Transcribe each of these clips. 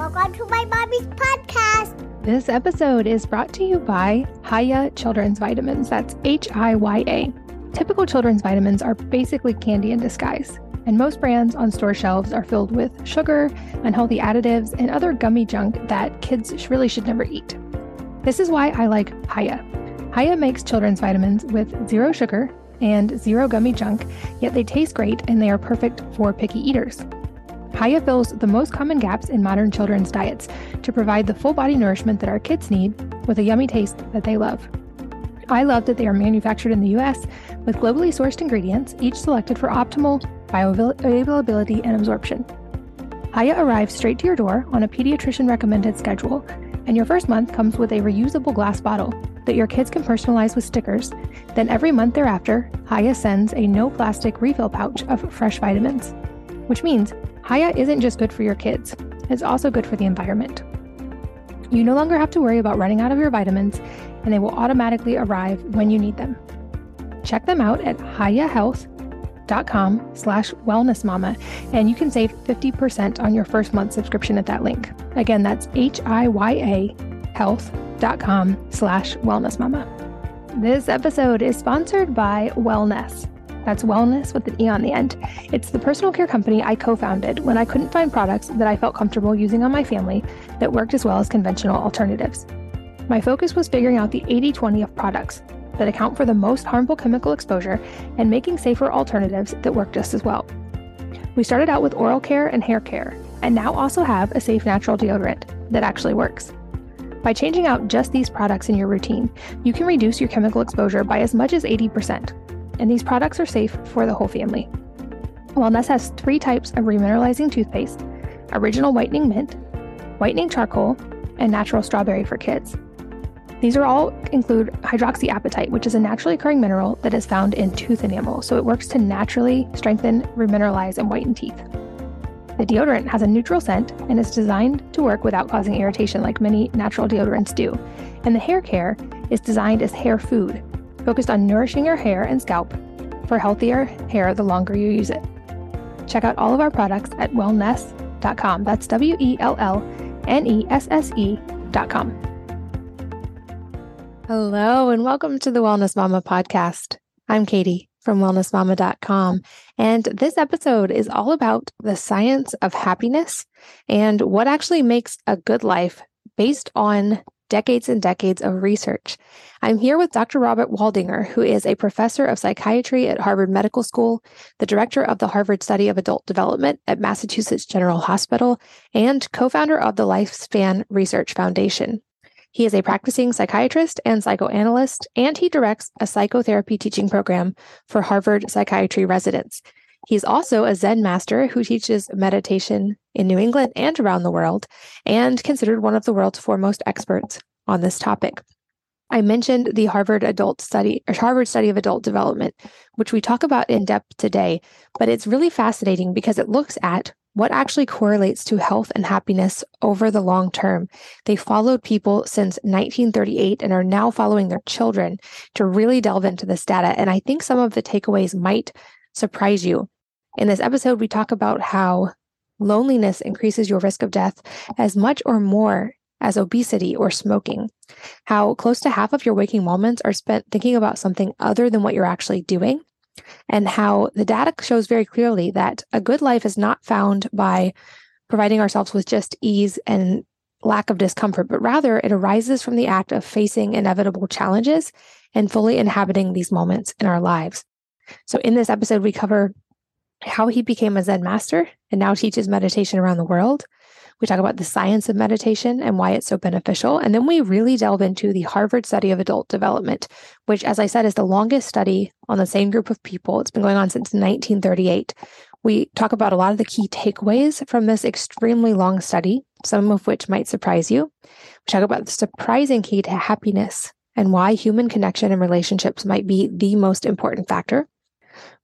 Welcome to my mommy's podcast. This episode is brought to you by Hiya Children's Vitamins. That's H I Y A. Typical children's vitamins are basically candy in disguise, and most brands on store shelves are filled with sugar, unhealthy additives, and other gummy junk that kids really should never eat. This is why I like Hiya. Hiya makes children's vitamins with zero sugar and zero gummy junk, yet they taste great and they are perfect for picky eaters. Hiya fills the most common gaps in modern children's diets to provide the full body nourishment that our kids need with a yummy taste that they love. I love that they are manufactured in the US with globally sourced ingredients, each selected for optimal bioavailability and absorption. Hiya arrives straight to your door on a pediatrician recommended schedule, and your first month comes with a reusable glass bottle that your kids can personalize with stickers. Then every month thereafter, Hiya sends a no plastic refill pouch of fresh vitamins, which means Hiya isn't just good for your kids, it's also good for the environment. You no longer have to worry about running out of your vitamins, and they will automatically arrive when you need them. Check them out at hiyahealth.com slash wellnessmama, and you can save 50% on your first month subscription at that link. Again, that's H-I-Y-A health.com slash wellnessmama. This episode is sponsored by Wellnesse. That's wellness with an E on the end. It's the personal care company I co founded when I couldn't find products that I felt comfortable using on my family that worked as well as conventional alternatives. My focus was figuring out the 80 20 of products that account for the most harmful chemical exposure and making safer alternatives that work just as well. We started out with oral care and hair care, and now also have a safe natural deodorant that actually works. By changing out just these products in your routine, you can reduce your chemical exposure by as much as 80% and these products are safe for the whole family. Wellnesse has three types of remineralizing toothpaste original whitening mint, whitening charcoal, and natural strawberry for kids. These are all include hydroxyapatite, which is a naturally occurring mineral that is found in tooth enamel, so it works to naturally strengthen, remineralize, and whiten teeth. The deodorant has a neutral scent and is designed to work without causing irritation like many natural deodorants do. And the hair care is designed as hair food, focused on nourishing your hair and scalp for healthier hair the longer you use it. Check out all of our products at wellnesse.com. That's W E L L N E S S E.com. Hello, and welcome to the Wellness Mama podcast. I'm Katie from wellnessmama.com. And this episode is all about the science of happiness and what actually makes a good life based on decades and decades of research. I'm here with Dr. Robert Waldinger, who is a professor of psychiatry at Harvard Medical School, the director of the Harvard Study of Adult Development at Massachusetts General Hospital, and co founder of the Lifespan Research Foundation. He is a practicing psychiatrist and psychoanalyst, and he directs a psychotherapy teaching program for Harvard psychiatry residents. He's also a Zen master who teaches meditation in New England and around the world, and considered one of the world's foremost experts on this topic. I mentioned the Harvard Adult Study or Harvard Study of Adult Development, which we talk about in depth today, but it's really fascinating because it looks at what actually correlates to health and happiness over the long term. They followed people since 1938 and are now following their children to really delve into this data. And I think some of the takeaways might surprise you. In this episode, we talk about how loneliness increases your risk of death as much or more as obesity or smoking, how close to half of your waking moments are spent thinking about something other than what you're actually doing, and how the data shows very clearly that a good life is not found by providing ourselves with just ease and lack of discomfort, but rather it arises from the act of facing inevitable challenges and fully inhabiting these moments in our lives. So, in this episode, we cover how he became a Zen master and now teaches meditation around the world. We talk about the science of meditation and why it's so beneficial. And then we really delve into the Harvard study of adult development, which, as I said, is the longest study on the same group of people. It's been going on since 1938. We talk about a lot of the key takeaways from this extremely long study, some of which might surprise you. We talk about the surprising key to happiness and why human connection and relationships might be the most important factor.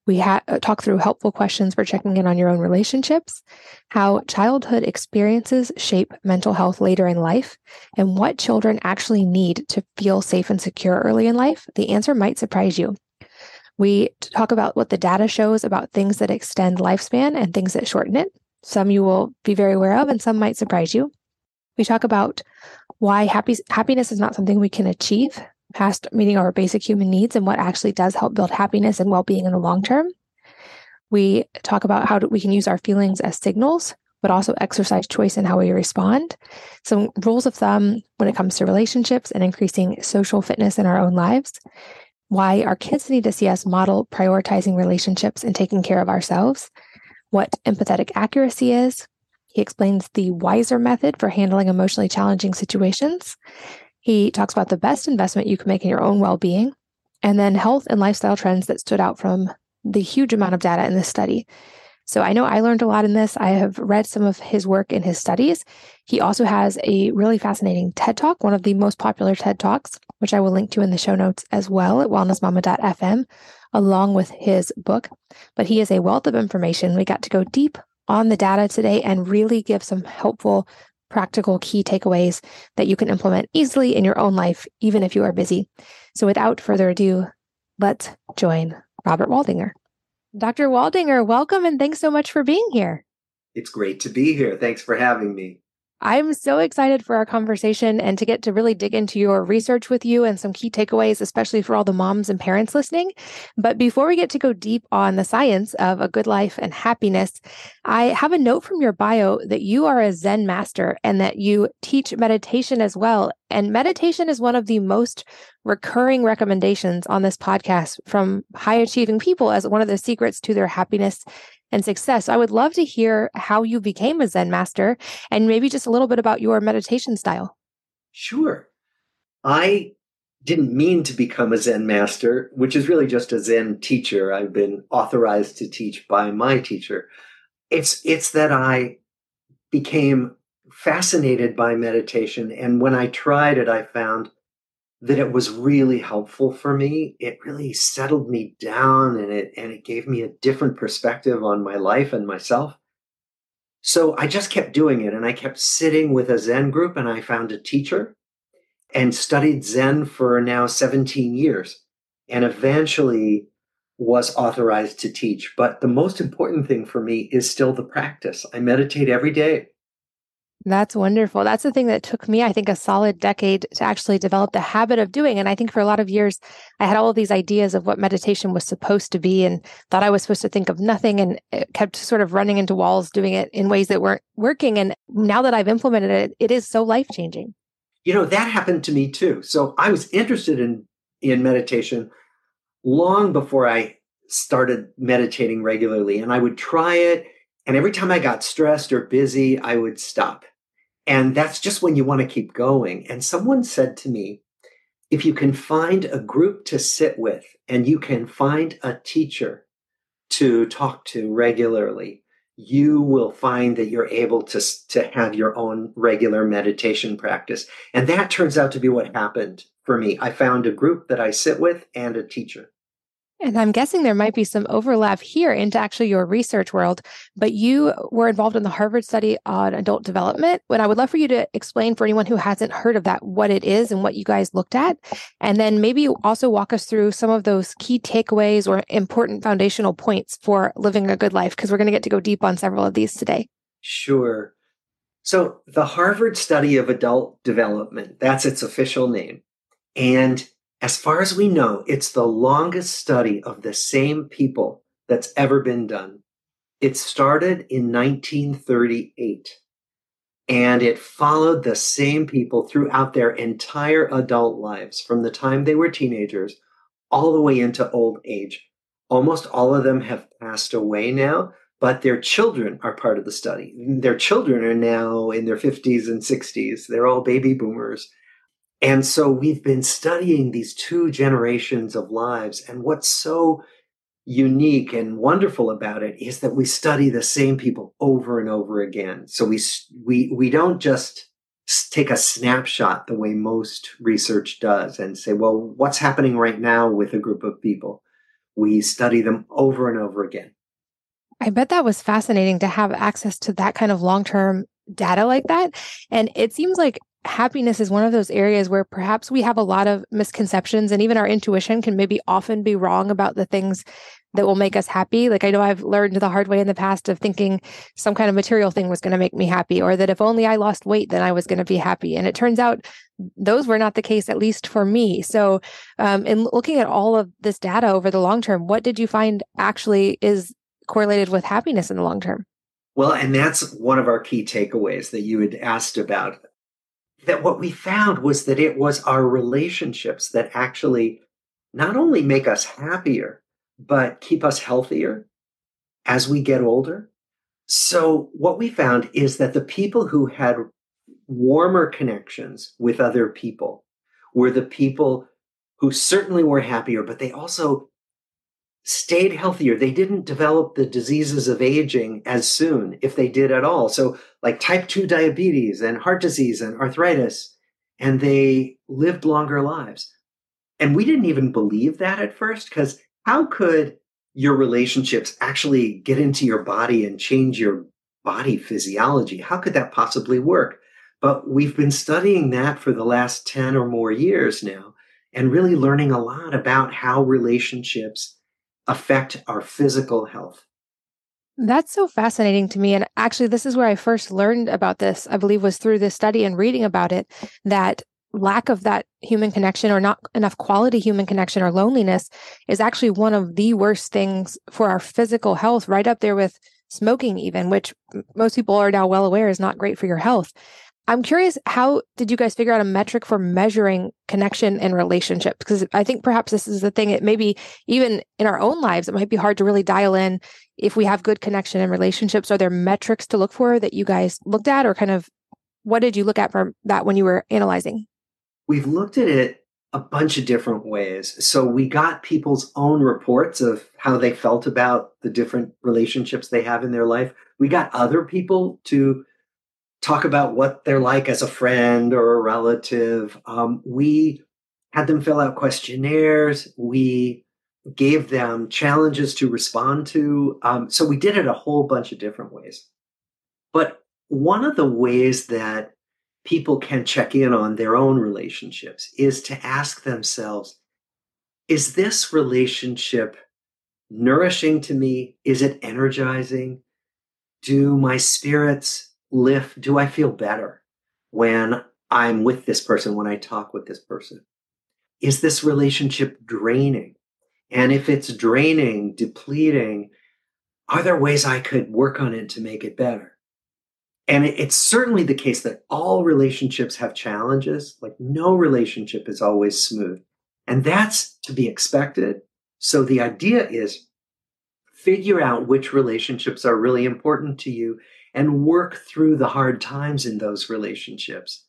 We ha- uh, talk through helpful questions for checking in on your own relationships, how childhood experiences shape mental health later in life, and what children actually need to feel safe and secure early in life. The answer might surprise you. We talk about what the data shows about things that extend lifespan and things that shorten it. Some you will be very aware of, and some might surprise you. We talk about why happy, happiness is not something we can achieve past meeting our basic human needs and what actually does help build happiness and well being in the long term. We talk about how we can use our feelings as signals, but also exercise choice in how we respond. Some rules of thumb when it comes to relationships and increasing social fitness in our own lives. Why our kids need to see us model prioritizing relationships and taking care of ourselves. What empathetic accuracy is. He explains the WISER method for handling emotionally challenging situations. He talks about the best investment you can make in your own well being, and then health and lifestyle trends that stood out from the huge amount of data in this study. So I know I learned a lot in this. I have read some of his work in his studies. He also has a really fascinating TED Talk, one of the most popular TED Talks, which I will link to in the show notes as well at wellnessmama.fm, along with his book. But he is a wealth of information. We got to go deep on the data today and really give some helpful practical key takeaways that you can implement easily in your own life, even if you are busy. So, without further ado, let's join Robert Waldinger. Dr. Waldinger, welcome and thanks so much for being here. It's great to be here. Thanks for having me. I'm so excited for our conversation and to get to really dig into your research with you and some key takeaways, especially for all the moms and parents listening. But before we get to go deep on the science of a good life and happiness, I have a note from your bio that you are a Zen master and that you teach meditation as well. And meditation is one of the most recurring recommendations on this podcast from high achieving people as one of the secrets to their happiness and success. I would love to hear how you became a Zen master and maybe just a little bit about your meditation style. Sure. I didn't mean to become a Zen master, which is really just a Zen teacher. I've been authorized to teach by my teacher. It's it's that I became fascinated by meditation and when I tried it I found that it was really helpful for me. It really settled me down and it and it gave me a different perspective on my life and myself. So I just kept doing it and I kept sitting with a Zen group and I found a teacher and studied Zen for now 17 years and eventually was authorized to teach. But the most important thing for me is still the practice. I meditate every day. That's wonderful. That's the thing that took me, I think, a solid decade to actually develop the habit of doing. And I think for a lot of years, I had all these ideas of what meditation was supposed to be and thought I was supposed to think of nothing and eh, kept sort of running into walls doing it in ways that weren't working. And now that I've implemented it, it is so life changing. You know, that happened to me too. So I was interested in, in meditation long before I started meditating regularly. And I would try it. And every time I got stressed or busy, I would stop and that's just when you want to keep going. And someone said to me, if you can find a group to sit with and you can find a teacher to talk to regularly, you will find that you're able to, to have your own regular meditation practice. And that turns out to be what happened for me. I found a group that I sit with and a teacher. And I'm guessing there might be some overlap here into actually your research world, but you were involved in the Harvard study on adult development. But I would love for you to explain for anyone who hasn't heard of that what it is and what you guys looked at. And then maybe also walk us through some of those key takeaways or important foundational points for living a good life, because we're going to get to go deep on several of these today. Sure. So, the Harvard study of adult development, that's its official name. And as far as we know, it's the longest study of the same people that's ever been done. It started in 1938 and it followed the same people throughout their entire adult lives from the time they were teenagers all the way into old age. Almost all of them have passed away now, but their children are part of the study. Their children are now in their 50s and 60s. They're all baby boomers. And so we've been studying these two generations of lives. And what's so unique and wonderful about it is that we study the same people over and over again. So we, we, we don't just take a snapshot the way most research does and say, well, what's happening right now with a group of people? We study them over and over again. I bet that was fascinating to have access to that kind of long term data like that. And it seems like happiness is one of those areas where perhaps we have a lot of misconceptions and even our intuition can maybe often be wrong about the things that will make us happy. Like I know I've learned the hard way in the past of thinking some kind of material thing was going to make me happy, or that if only I lost weight, then I was going to be happy. And it turns out those were not the case, at least for me. So, um, in looking at all of this data over the long term, what did you find actually is correlated with happiness in the long term? Well, and that's one of our key takeaways that you had asked about. That what we found was that it was our relationships that actually not only make us happier, but keep us healthier as we get older. So, what we found is that the people who had warmer connections with other people were the people who certainly were happier, but they also stayed healthier. They didn't develop the diseases of aging as soon, if they did at all. So, like type 2 diabetes and heart disease and arthritis, and they lived longer lives. And we didn't even believe that at first because how could your relationships actually get into your body and change your body physiology? How could that possibly work? But we've been studying that for the last 10 or more years now and really learning a lot about how relationships affect our physical health. That's so fascinating to me. And actually, this is where I first learned about this, I believe, was through this study and reading about it that lack of that human connection or not enough quality human connection or loneliness is actually one of the worst things for our physical health, right up there with smoking, even, which most people are now well aware is not great for your health. I'm curious, how did you guys figure out a metric for measuring connection and relationships? Because I think perhaps this is the thing, it maybe even in our own lives, it might be hard to really dial in if we have good connection and relationships. Are there metrics to look for that you guys looked at, or kind of what did you look at for that when you were analyzing? We've looked at it a bunch of different ways. So we got people's own reports of how they felt about the different relationships they have in their life. We got other people to talk about what they're like as a friend or a relative. Um, we had them fill out questionnaires. We gave them challenges to respond to. Um, so we did it a whole bunch of different ways. But one of the ways that people can check in on their own relationships is to ask themselves is this relationship nourishing to me? Is it energizing? Do my spirits lift? Do I feel better when I'm with this person, when I talk with this person? Is this relationship draining? And if it's draining, depleting, are there ways I could work on it to make it better? And it's certainly the case that all relationships have challenges. Like no relationship is always smooth. And that's to be expected. So the idea is figure out which relationships are really important to you and work through the hard times in those relationships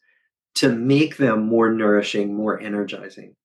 to make them more nourishing, more energizing.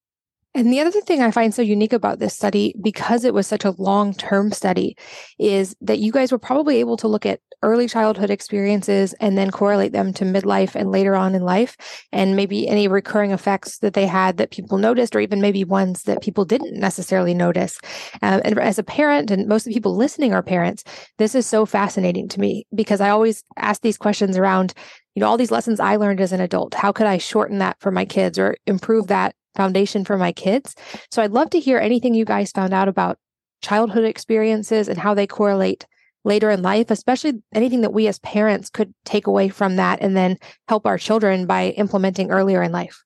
And the other thing I find so unique about this study, because it was such a long term study, is that you guys were probably able to look at early childhood experiences and then correlate them to midlife and later on in life, and maybe any recurring effects that they had that people noticed, or even maybe ones that people didn't necessarily notice. Um, and as a parent, and most of the people listening are parents, this is so fascinating to me because I always ask these questions around you know all these lessons i learned as an adult how could i shorten that for my kids or improve that foundation for my kids. So I'd love to hear anything you guys found out about childhood experiences and how they correlate later in life, especially anything that we as parents could take away from that and then help our children by implementing earlier in life.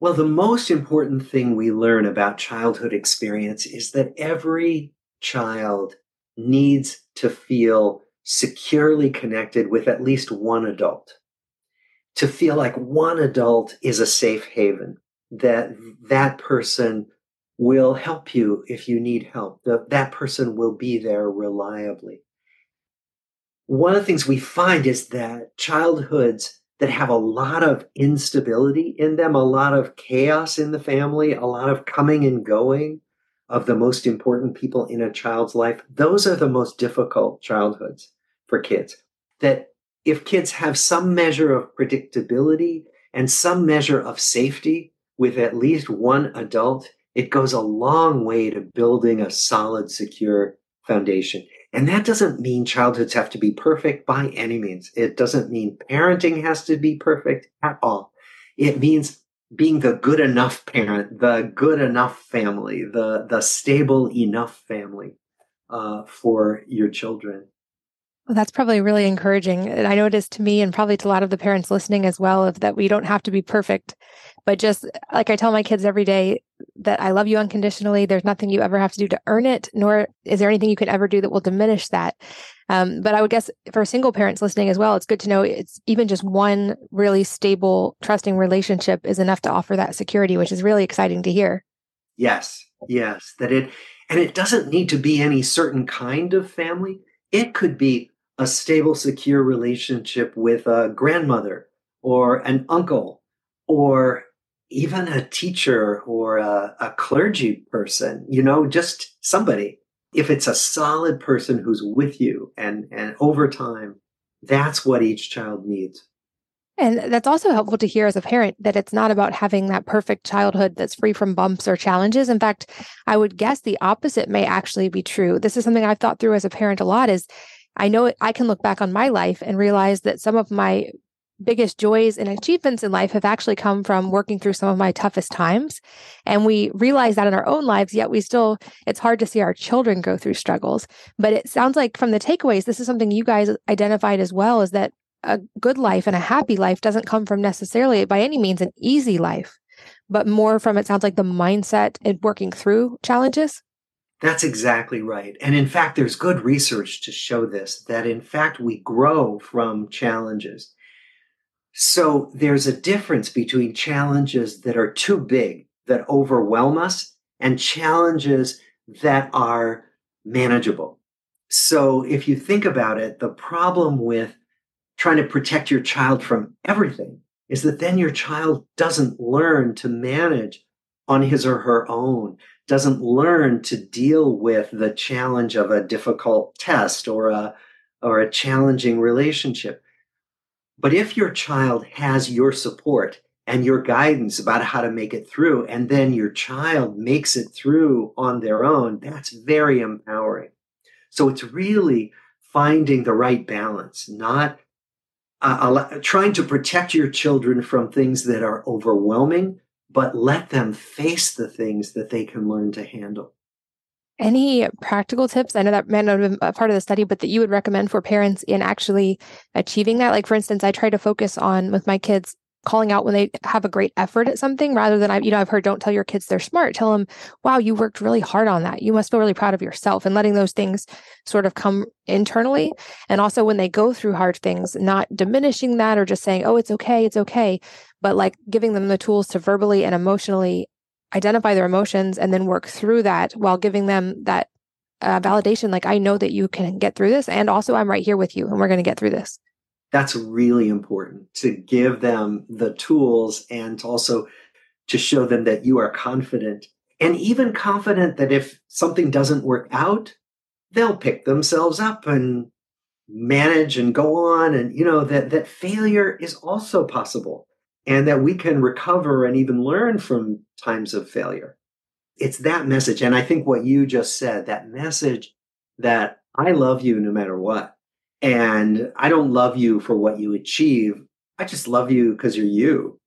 Well, the most important thing we learn about childhood experience is that every child needs to feel securely connected with at least one adult, to feel like one adult is a safe haven, that that person will help you if you need help. That that person will be there reliably. One of the things we find is that childhoods that have a lot of instability in them, a lot of chaos in the family, a lot of coming and going of the most important people in a child's life, those are the most difficult childhoods for kids. That if kids have some measure of predictability and some measure of safety, with at least one adult, it goes a long way to building a solid, secure foundation. And that doesn't mean childhoods have to be perfect by any means. It doesn't mean parenting has to be perfect at all. It means being the good enough parent, the good enough family, the the stable enough family uh, for your children. Well, that's probably really encouraging. And I know it is to me and probably to a lot of the parents listening as well, of that we don't have to be perfect. But just like I tell my kids every day that I love you unconditionally. There's nothing you ever have to do to earn it, nor is there anything you can ever do that will diminish that. Um, but I would guess for single parents listening as well, it's good to know it's even just one really stable, trusting relationship is enough to offer that security, which is really exciting to hear. Yes, yes, that it, and it doesn't need to be any certain kind of family. It could be a stable, secure relationship with a grandmother or an uncle or even a teacher or a, a, clergy person, you know, just somebody. If it's a solid person who's with you and, and over time, that's what each child needs. And that's also helpful to hear as a parent that it's not about having that perfect childhood that's free from bumps or challenges. In fact, I would guess the opposite may actually be true. This is something I've thought through as a parent a lot is I know I can look back on my life and realize that some of my biggest joys and achievements in life have actually come from working through some of my toughest times. And we realize that in our own lives, yet we still, it's hard to see our children go through struggles. But it sounds like from the takeaways, this is something you guys identified as well is that a good life and a happy life doesn't come from necessarily by any means an easy life, but more from it sounds like the mindset and working through challenges. That's exactly right. And in fact, there's good research to show this that in fact we grow from challenges. So there's a difference between challenges that are too big, that overwhelm us, and challenges that are manageable. So if you think about it, the problem with trying to protect your child from everything is that then your child doesn't learn to manage on his or her own, doesn't learn to deal with the challenge of a difficult test or a, or a challenging relationship. But if your child has your support and your guidance about how to make it through, and then your child makes it through on their own, that's very empowering. So it's really finding the right balance, not uh, trying to protect your children from things that are overwhelming, but let them face the things that they can learn to handle. Any practical tips? I know that may not have been a part of the study, but that you would recommend for parents in actually achieving that? Like, for instance, I try to focus on with my kids calling out when they have a great effort at something rather than I, you know, I've heard don't tell your kids they're smart. Tell them, wow, you worked really hard on that. You must feel really proud of yourself and letting those things sort of come internally. And also when they go through hard things, not diminishing that or just saying, oh, it's okay, it's okay, but like giving them the tools to verbally and emotionally identify their emotions and then work through that while giving them that uh, validation. Like, I know that you can get through this. And also, I'm right here with you and we're going to get through this that's really important to give them the tools and also to show them that you are confident and even confident that if something doesn't work out, they'll pick themselves up and manage and go on. And, you know, that, that failure is also possible and that we can recover and even learn from times of failure. It's that message. And I think what you just said, that message that I love you no matter what. And I don't love you for what you achieve. I just love you because you're you.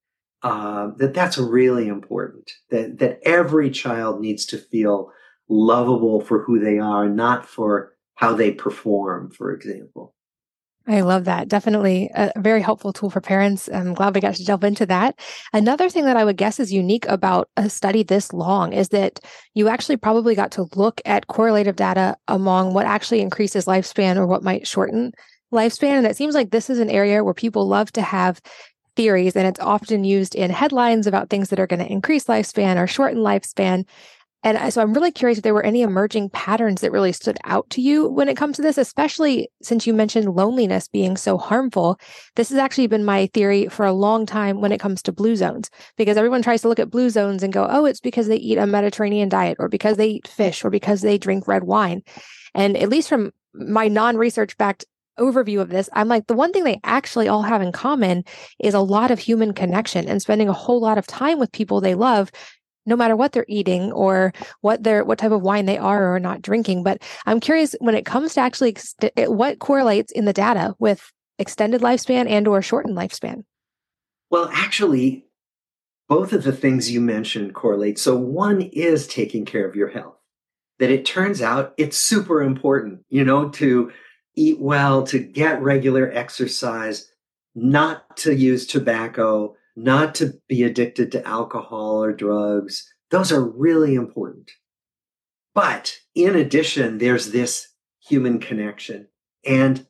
Uh, that that's really important. That that every child needs to feel lovable for who they are, not for how they perform, for example. I love that. Definitely a very helpful tool for parents. I'm glad we got to delve into that. Another thing that I would guess is unique about a study this long is that you actually probably got to look at correlative data among what actually increases lifespan or what might shorten lifespan. And it seems like this is an area where people love to have theories and it's often used in headlines about things that are going to increase lifespan or shorten lifespan. And so I'm really curious if there were any emerging patterns that really stood out to you when it comes to this, especially since you mentioned loneliness being so harmful. This has actually been my theory for a long time when it comes to blue zones, because everyone tries to look at blue zones and go, oh, it's because they eat a Mediterranean diet or because they eat fish or because they drink red wine. And at least from my non research backed overview of this, I'm like, the one thing they actually all have in common is a lot of human connection and spending a whole lot of time with people they love no matter what they're eating or what they're what type of wine they are or not drinking but i'm curious when it comes to actually ex- what correlates in the data with extended lifespan and or shortened lifespan well actually both of the things you mentioned correlate. So one is taking care of your health. That it turns out it's super important, you know, to eat well, to get regular exercise, not to use tobacco, not to be addicted to alcohol or drugs. Those are really important. But in addition, there's this human connection. And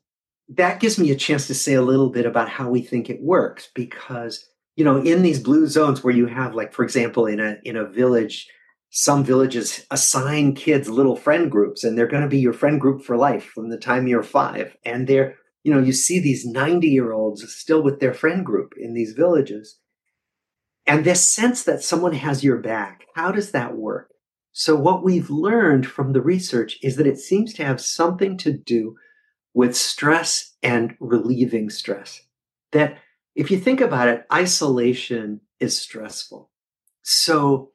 that gives me a chance to say a little bit about how we think it works because you know in these blue zones where you have like for example in a in a village some villages assign kids little friend groups and they're going to be your friend group for life from the time you're 5 and they're you know you see these 90 year olds still with their friend group in these villages and this sense that someone has your back how does that work so what we've learned from the research is that it seems to have something to do with stress and relieving stress. That if you think about it, isolation is stressful. So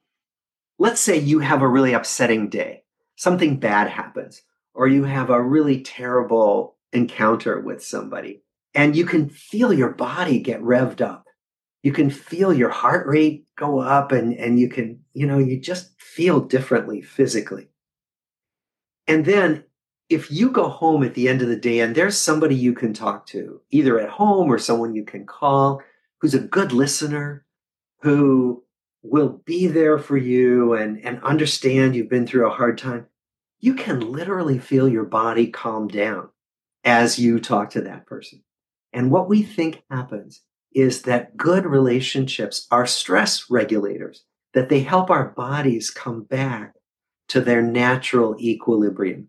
let's say you have a really upsetting day, something bad happens, or you have a really terrible encounter with somebody, and you can feel your body get revved up. You can feel your heart rate go up, and, and you can, you know, you just feel differently physically. And then if you go home at the end of the day and there's somebody you can talk to, either at home or someone you can call, who's a good listener, who will be there for you and, and understand you've been through a hard time, you can literally feel your body calm down as you talk to that person. And what we think happens is that good relationships are stress regulators, that they help our bodies come back to their natural equilibrium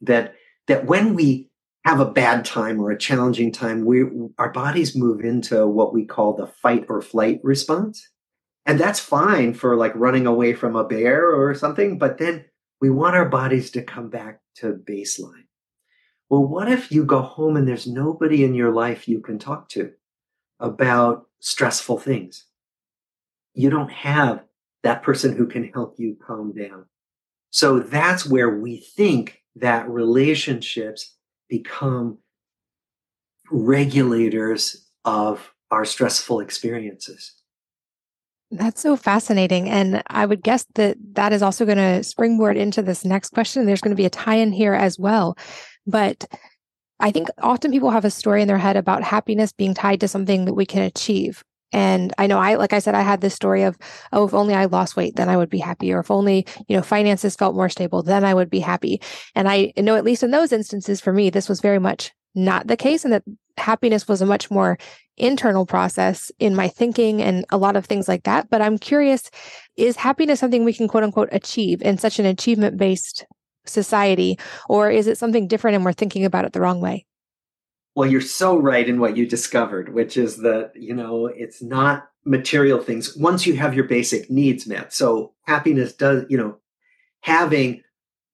that that when we have a bad time or a challenging time, we our bodies move into what we call the fight or flight response. And that's fine for like running away from a bear or something, but then we want our bodies to come back to baseline. Well, what if you go home and there's nobody in your life you can talk to about stressful things? You don't have that person who can help you calm down. So that's where we think that relationships become regulators of our stressful experiences. That's so fascinating. And I would guess that that is also going to springboard into this next question. There's going to be a tie in here as well. But I think often people have a story in their head about happiness being tied to something that we can achieve. And I know I, like I said, I had this story of, oh, if only I lost weight, then I would be happy. Or if only, you know, finances felt more stable, then I would be happy. And I know, at least in those instances for me, this was very much not the case. And that happiness was a much more internal process in my thinking and a lot of things like that. But I'm curious, is happiness something we can quote unquote achieve in such an achievement based society? Or is it something different and we're thinking about it the wrong way? Well, you're so right in what you discovered, which is that, you know, it's not material things once you have your basic needs met. So happiness does, you know, having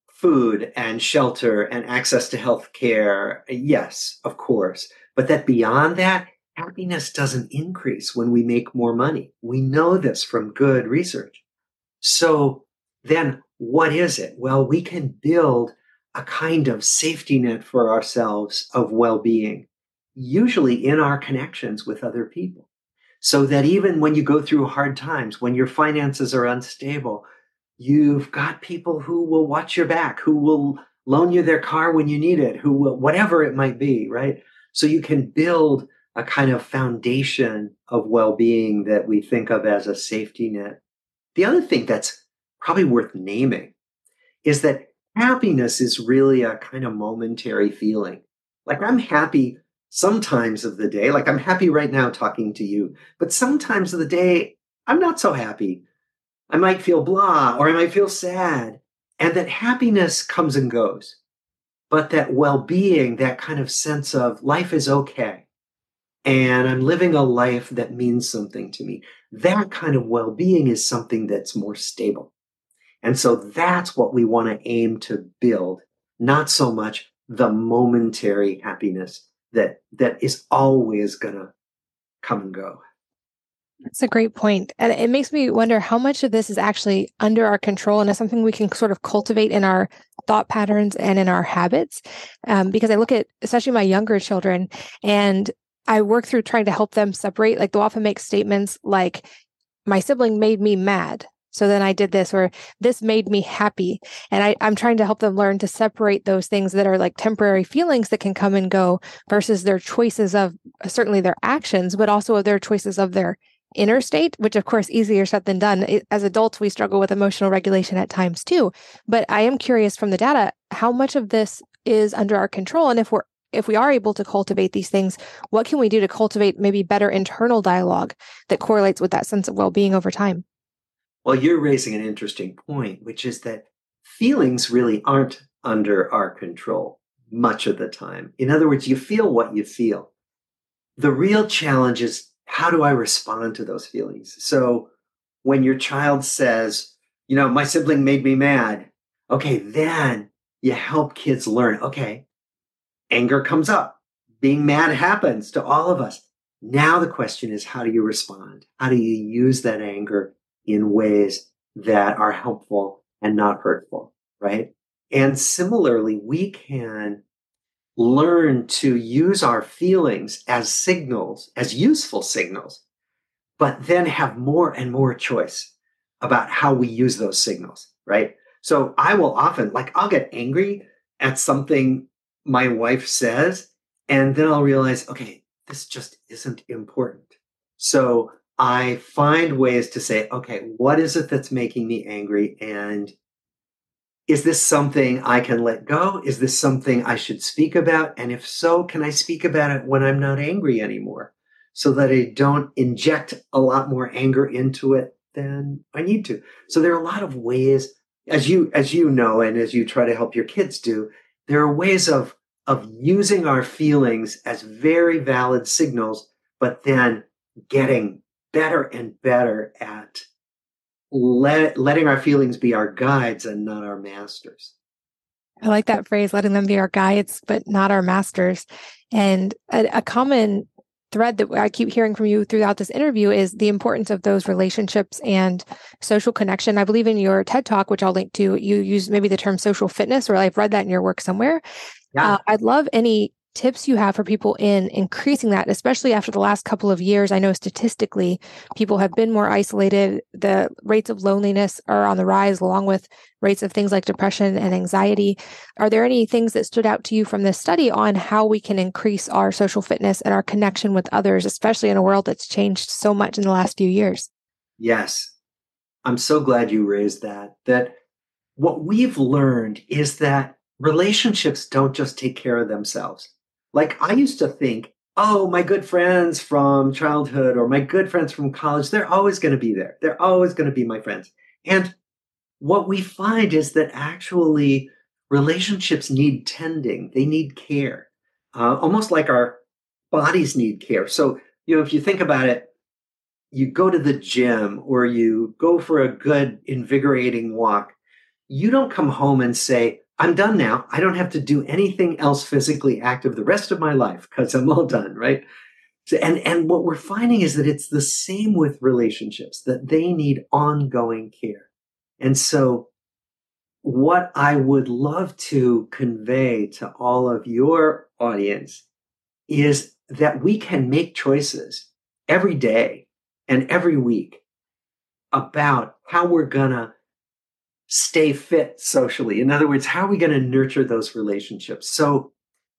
food and shelter and access to health care, yes, of course. But that beyond that, happiness doesn't increase when we make more money. We know this from good research. So then what is it? Well, we can build a kind of safety net for ourselves of well being, usually in our connections with other people. So that even when you go through hard times, when your finances are unstable, you've got people who will watch your back, who will loan you their car when you need it, who will, whatever it might be, right? So you can build a kind of foundation of well being that we think of as a safety net. The other thing that's probably worth naming is that happiness is really a kind of momentary feeling. Like I'm happy sometimes of the day, like I'm happy right now talking to you, but sometimes of the day, I'm not so happy. I might feel blah or I might feel sad. And that happiness comes and goes. But that well being, that kind of sense of life is okay. And I'm living a life that means something to me. That kind of well being is something that's more stable. And so that's what we want to aim to build, not so much the momentary happiness that that is always going to come and go. That's a great point. And it makes me wonder how much of this is actually under our control and is something we can sort of cultivate in our thought patterns and in our habits. Um, because I look at especially my younger children and I work through trying to help them separate. Like they'll often make statements like, my sibling made me mad. So then I did this, or this made me happy. And I, I'm trying to help them learn to separate those things that are like temporary feelings that can come and go versus their choices of uh, certainly their actions, but also their choices of their inner state, which of course easier said than done. As adults, we struggle with emotional regulation at times too. But I am curious from the data, how much of this is under our control? And if we're if we are able to cultivate these things, what can we do to cultivate maybe better internal dialogue that correlates with that sense of well-being over time? Well, you're raising an interesting point, which is that feelings really aren't under our control much of the time. In other words, you feel what you feel. The real challenge is how do I respond to those feelings? So when your child says, you know, my sibling made me mad, okay, then you help kids learn, okay, anger comes up, being mad happens to all of us. Now the question is, how do you respond? How do you use that anger in ways that are helpful and not hurtful, right? And similarly, we can learn to use our feelings as signals, as useful signals, but then have more and more choice about how we use those signals, right? So I will often, like, I'll get angry at something my wife says, and then I'll realize, okay, this just isn't important. So I find ways to say, okay, what is it that's making me angry? And is this something I can let go? Is this something I should speak about? And if so, can I speak about it when I'm not angry anymore so that I don't inject a lot more anger into it than I need to? So there are a lot of ways, as you, as you know, and as you try to help your kids do, there are ways of, of using our feelings as very valid signals, but then getting better and better at let, letting our feelings be our guides and not our masters. I like that phrase, letting them be our guides, but not our masters. And a, a, common thread that I keep hearing from you throughout this interview is the importance of those relationships and social connection. I believe in your TED talk, which I'll link to, you use maybe the term social fitness, or I've read that in your work somewhere. Yeah. Uh, I'd love any tips you have for people in increasing that, especially after the last couple of years. I know statistically, people have been more isolated. The rates of loneliness are on the rise, along with rates of things like depression and anxiety. Are there any things that stood out to you from this study on how we can increase our social fitness and our connection with others, especially in a world that's changed so much in the last few years? Yes. I'm so glad you raised that. That what we've learned is that relationships don't just take care of themselves like I used to think, oh, my good friends from childhood or my good friends from college, they're always going to be there. They're always going to be my friends. And what we find is that actually relationships need tending, they need care, uh, almost like our bodies need care. So, you know, if you think about it, you go to the gym or you go for a good, invigorating walk, you don't come home and say, I'm done now. I don't have to do anything else physically active the rest of my life because I'm all done, right? So, and, and what we're finding is that it's the same with relationships, that they need ongoing care. And so what I would love to convey to all of your audience is that we can make choices every day and every week about how we're gonna stay fit socially? In other words, how are we going to nurture those relationships? So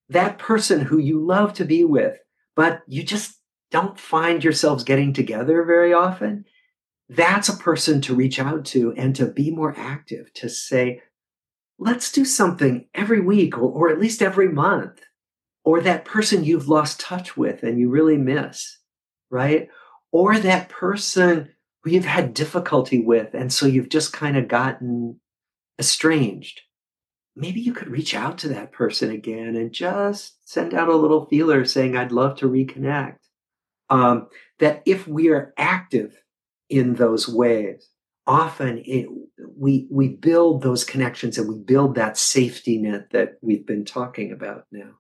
that person who you love to be with, but you just don't find yourselves getting together very often, that's a person to reach out to and to be more active, to say, let's do something every week or, or at least every month. Or that person you've lost touch with and you really miss, right? Or that person you've had difficulty with. And so you've just kind of gotten estranged. Maybe you could reach out to that person again and just send out a little feeler saying, I'd love to reconnect. Um, that if we are active in those ways, often it, we, we build those connections and we build that safety net that we've been talking about now.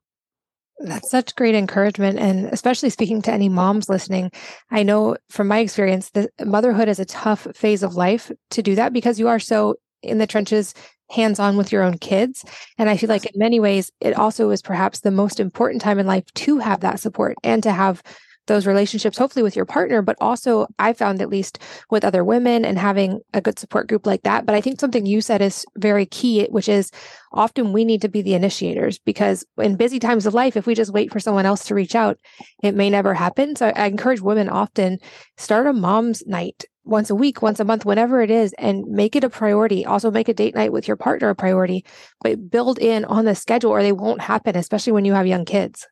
That's such great encouragement. And especially speaking to any moms listening, I know from my experience that motherhood is a tough phase of life to do that because you are so in the trenches, hands on with your own kids. And I feel like in many ways, it also is perhaps the most important time in life to have that support and to have those relationships, hopefully with your partner, but also I found at least with other women and having a good support group like that. But I think something you said is very key, which is often we need to be the initiators because in busy times of life, if we just wait for someone else to reach out, it may never happen. So I encourage women often start a mom's night once a week, once a month, whenever it is, and make it a priority. Also, make a date night with your partner a priority, but build in on the schedule or they won't happen, especially when you have young kids.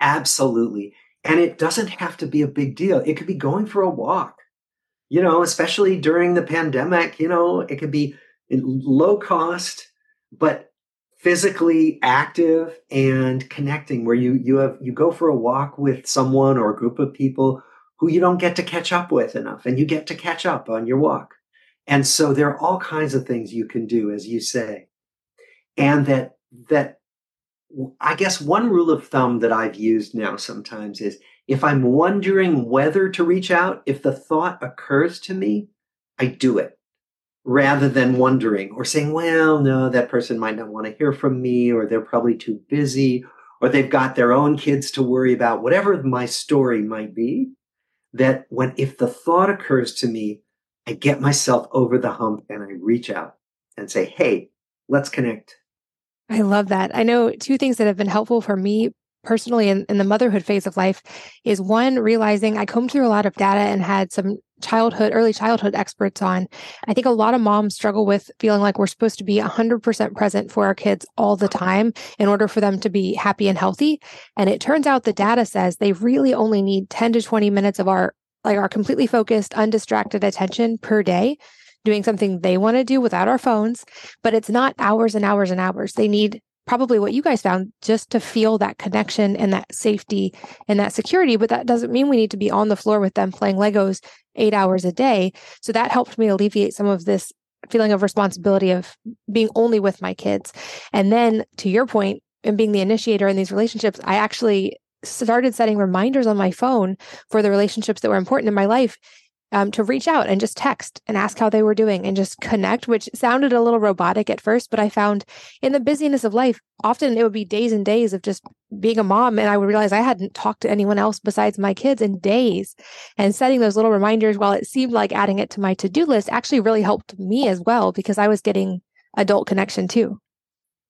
Absolutely. And it doesn't have to be a big deal. It could be going for a walk, you know, especially during the pandemic, you know, it could be low cost, but physically active and connecting where you, you have, you go for a walk with someone or a group of people who you don't get to catch up with enough and you get to catch up on your walk. And so there are all kinds of things you can do, as you say. And that, that I guess one rule of thumb that I've used now sometimes is if I'm wondering whether to reach out, if the thought occurs to me, I do it rather than wondering or saying, well, no, that person might not want to hear from me, or they're probably too busy, or they've got their own kids to worry about, whatever my story might be. That when, if the thought occurs to me, I get myself over the hump and I reach out and say, hey, let's connect. I love that. I know two things that have been helpful for me personally in, in the motherhood phase of life is one, realizing I combed through a lot of data and had some childhood, early childhood experts on. I think a lot of moms struggle with feeling like we're supposed to be 100% present for our kids all the time in order for them to be happy and healthy. And it turns out the data says they really only need 10 to 20 minutes of our like our completely focused, undistracted attention per day doing something they want to do without our phones, but it's not hours and hours and hours. They need probably what you guys found just to feel that connection and that safety and that security. But that doesn't mean we need to be on the floor with them playing Legos eight hours a day. So that helped me alleviate some of this feeling of responsibility of being only with my kids. And then to your point, and being the initiator in these relationships, I actually started setting reminders on my phone for the relationships that were important in my life um, to reach out and just text and ask how they were doing and just connect, which sounded a little robotic at first, but I found in the busyness of life, often it would be days and days of just being a mom. And I would realize I hadn't talked to anyone else besides my kids in days. And setting those little reminders, while it seemed like adding it to my to do list, actually really helped me as well because I was getting adult connection too.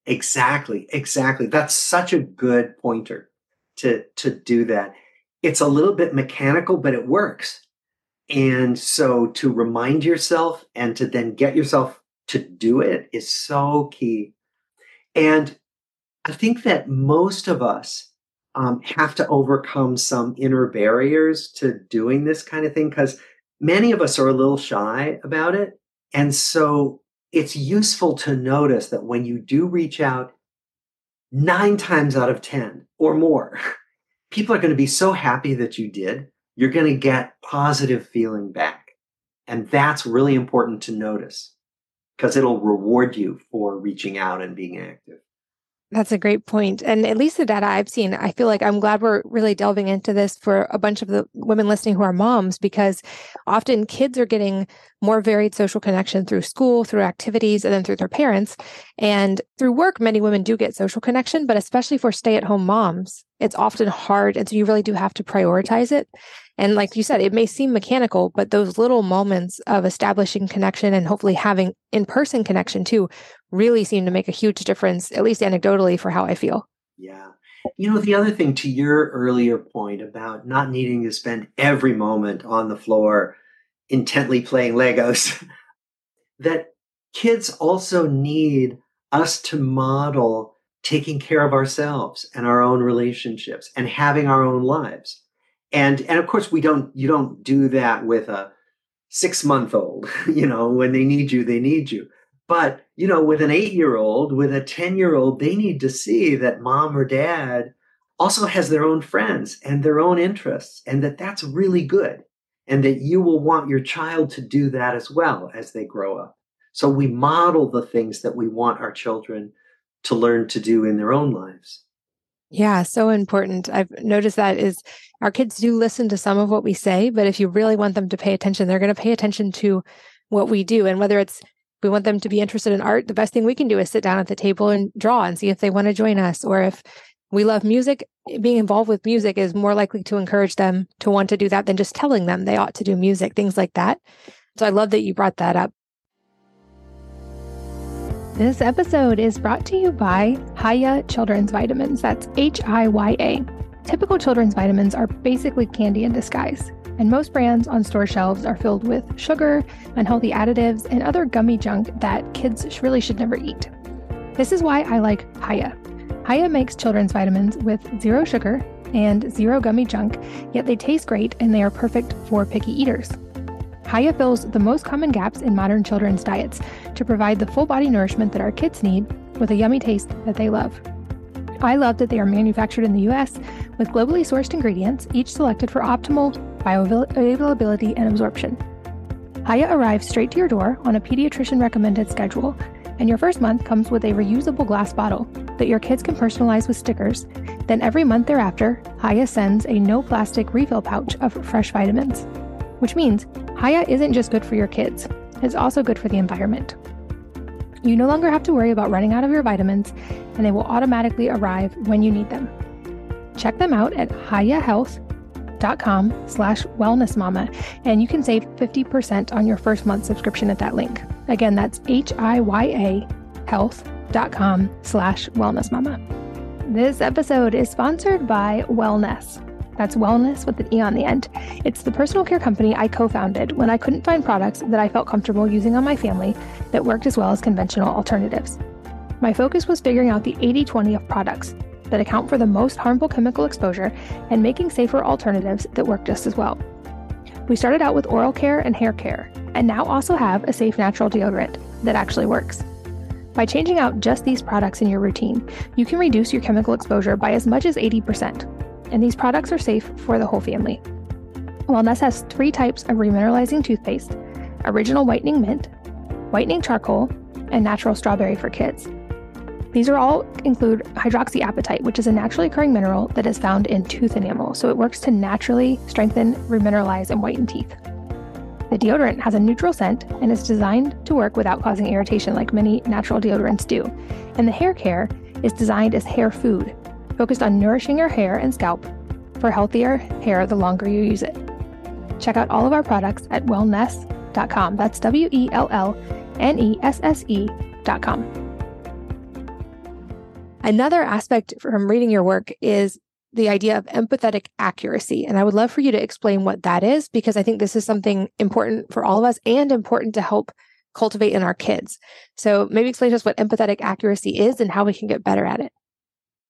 Exactly. Exactly. That's such a good pointer to, to do that. It's a little bit mechanical, but it works and so to remind yourself and to then get yourself to do it is so key. And I think that most of us um, have to overcome some inner barriers to doing this kind of thing because many of us are a little shy about it. And so it's useful to notice that when you do reach out, nine times out of 10 or more, people are going to be so happy that you did you're going to get positive feeling back. And that's really important to notice because it'll reward you for reaching out and being active. That's a great point. And at least the data I've seen, I feel like I'm glad we're really delving into this for a bunch of the women listening who are moms because often kids are getting more varied social connection through school, through activities, and then through their parents. And through work, many women do get social connection, but especially for stay at home moms, it's often hard. And so you really do have to prioritize it. And like you said, it may seem mechanical, but those little moments of establishing connection and hopefully having in person connection too really seem to make a huge difference, at least anecdotally, for how I feel. Yeah. You know, the other thing to your earlier point about not needing to spend every moment on the floor intently playing Legos, that kids also need us to model taking care of ourselves and our own relationships and having our own lives and and of course we don't you don't do that with a six month old you know when they need you they need you. But you know with an eight year old with a 10 year old they need to see that mom or dad also has their own friends and their own interests and that that's really good and that you will want your child to do that as well as they grow up. So we model the things that we want our children to learn to do in their own lives yeah, so important. I've noticed that is our kids do listen to some of what we say, but if you really want them to pay attention, they're going to pay attention to what we do. And whether it's we want them to be interested in art, the best thing we can do is sit down at the table and draw and see if they want to join us. Or if we love music. Eh, being involved with music is more likely to encourage them to want to do that than just telling them they ought to do music, things like that. So I love that you brought that up. This episode is brought to you by Hiya Children's Vitamins. That's H I Y A. Typical children's vitamins are basically candy in disguise, and most brands on store shelves are filled with sugar, unhealthy additives, and other gummy junk that kids really should never eat. This is why I like Hiya. Hiya makes children's vitamins with zero sugar and zero gummy junk, yet they taste great and they are perfect for picky eaters. Hiya fills the most common gaps in modern children's diets to provide the full body nourishment that our kids need with a yummy taste that they love. I love that they are manufactured in the US with globally sourced ingredients, each selected for optimal bioavailability and absorption. Hiya arrives straight to your door on a pediatrician recommended schedule, and your first month comes with a reusable glass bottle that your kids can personalize with stickers. Then every month thereafter, Hiya sends a no plastic refill pouch of fresh vitamins which means Hiya isn't just good for your kids, it's also good for the environment. You no longer have to worry about running out of your vitamins, and they will automatically arrive when you need them. Check them out at hiyahealth.com slash wellnessmama, and you can save 50% on your first month subscription at that link. Again, that's H-I-Y-A health.com slash wellnessmama. This episode is sponsored by Wellnesse. That's wellness with an E on the end. It's the personal care company I co founded when I couldn't find products that I felt comfortable using on my family that worked as well as conventional alternatives. My focus was figuring out the 80 20 of products that account for the most harmful chemical exposure and making safer alternatives that work just as well. We started out with oral care and hair care, and now also have a safe natural deodorant that actually works. By changing out just these products in your routine, you can reduce your chemical exposure by as much as 80% and these products are safe for the whole family. Wellnesse has three types of remineralizing toothpaste original whitening mint, whitening charcoal, and natural strawberry for kids. These are all include hydroxyapatite, which is a naturally occurring mineral that is found in tooth enamel, so it works to naturally strengthen, remineralize, and whiten teeth. The deodorant has a neutral scent and is designed to work without causing irritation like many natural deodorants do. And the hair care is designed as hair food, focused on nourishing your hair and scalp for healthier hair the longer you use it. Check out all of our products at wellnesse.com. That's W E L L N E S S E.com. Another aspect from reading your work is the idea of empathetic accuracy. And I would love for you to explain what that is, because I think this is something important for all of us and important to help cultivate in our kids. So maybe explain to us what empathetic accuracy is and how we can get better at it.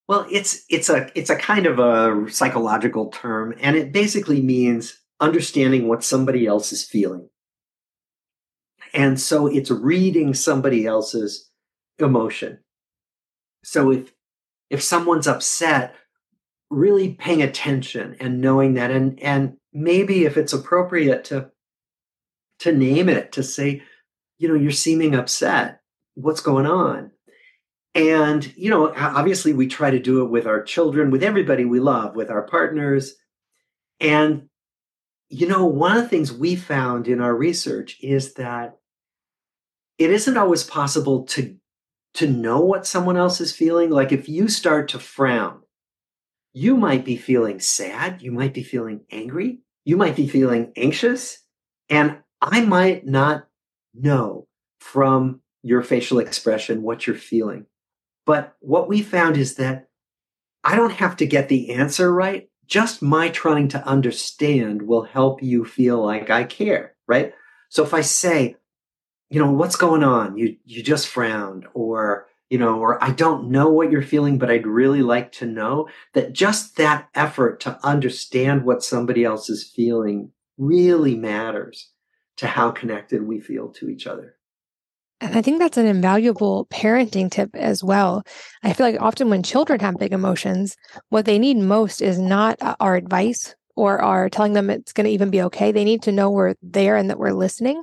Well, it's it's a it's a kind of a psychological term, and it basically means understanding what somebody else is feeling. And so it's reading somebody else's emotion. So if if someone's upset, really paying attention and knowing that and and maybe if it's appropriate to to name it, to say, you know, you're seeming upset. What's going on? And, you know, obviously we try to do it with our children, with everybody we love, with our partners. And, you know, one of the things we found in our research is that it isn't always possible to to know what someone else is feeling like if you start to frown you might be feeling sad you might be feeling angry you might be feeling anxious and i might not know from your facial expression what you're feeling but what we found is that I don't have to get the answer right. Just my trying to understand will help you feel like I care, right? So if I say, you know, what's going on? You you just frowned or you know, or I don't know what you're feeling, but I'd really like to know that just that effort to understand what somebody else is feeling really matters to how connected we feel to each other. And I think that's an invaluable parenting tip as well. I feel like often when children have big emotions, what they need most is not uh, our advice or our telling them it's going to even be okay. They need to know we're there and that we're listening.